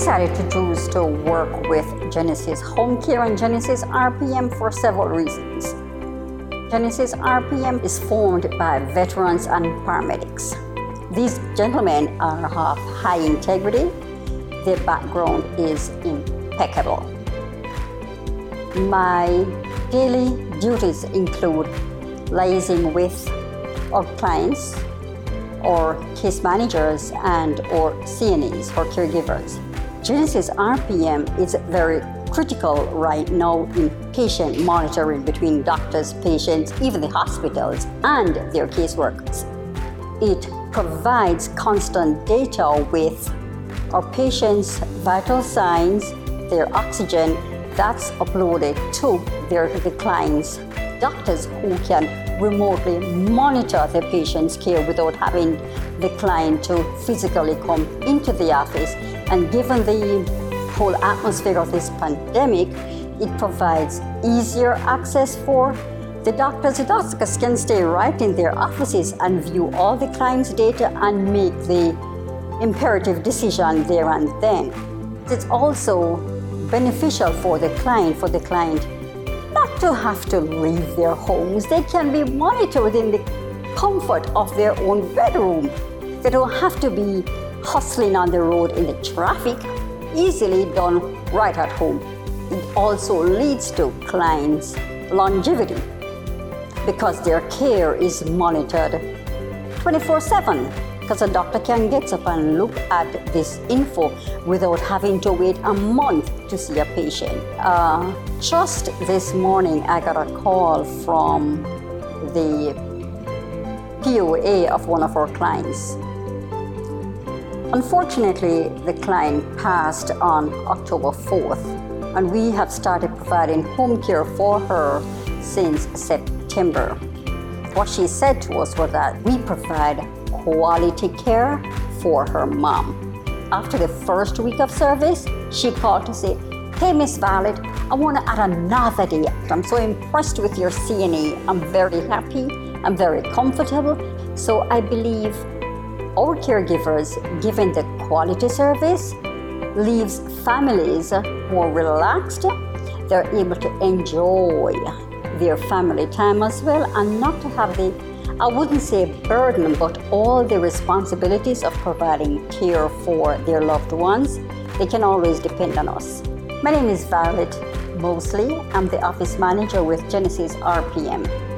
decided to choose to work with Genesis Home Care and Genesis RPM for several reasons. Genesis RPM is formed by veterans and paramedics. These gentlemen are of high integrity, their background is impeccable. My daily duties include liaising with our clients or case managers and or CNAs or caregivers. Genesis RPM is very critical right now in patient monitoring between doctors, patients, even the hospitals, and their caseworkers. It provides constant data with our patients' vital signs, their oxygen, that's uploaded to their the clients' doctors who can remotely monitor the patient's care without having the client to physically come into the office. And given the whole atmosphere of this pandemic, it provides easier access for the doctors. The doctors can stay right in their offices and view all the client's data and make the imperative decision there and then. It's also beneficial for the client, for the client not to have to leave their homes. They can be monitored in the comfort of their own bedroom. They don't have to be hustling on the road in the traffic, easily done right at home. It also leads to clients' longevity because their care is monitored 24 7 because a doctor can get up and look at this info without having to wait a month to see a patient. Uh, just this morning, I got a call from the POA of one of our clients. Unfortunately, the client passed on October 4th, and we have started providing home care for her since September. What she said to us was that we provide quality care for her mom. After the first week of service, she called to say, Hey, Miss Violet, I want to add another day. I'm so impressed with your CNA. I'm very happy. I'm very comfortable. So I believe our caregivers, given the quality service, leaves families more relaxed. They're able to enjoy their family time as well and not to have the I wouldn't say burden, but all the responsibilities of providing care for their loved ones, they can always depend on us. My name is Violet Mosley. I'm the office manager with Genesis RPM.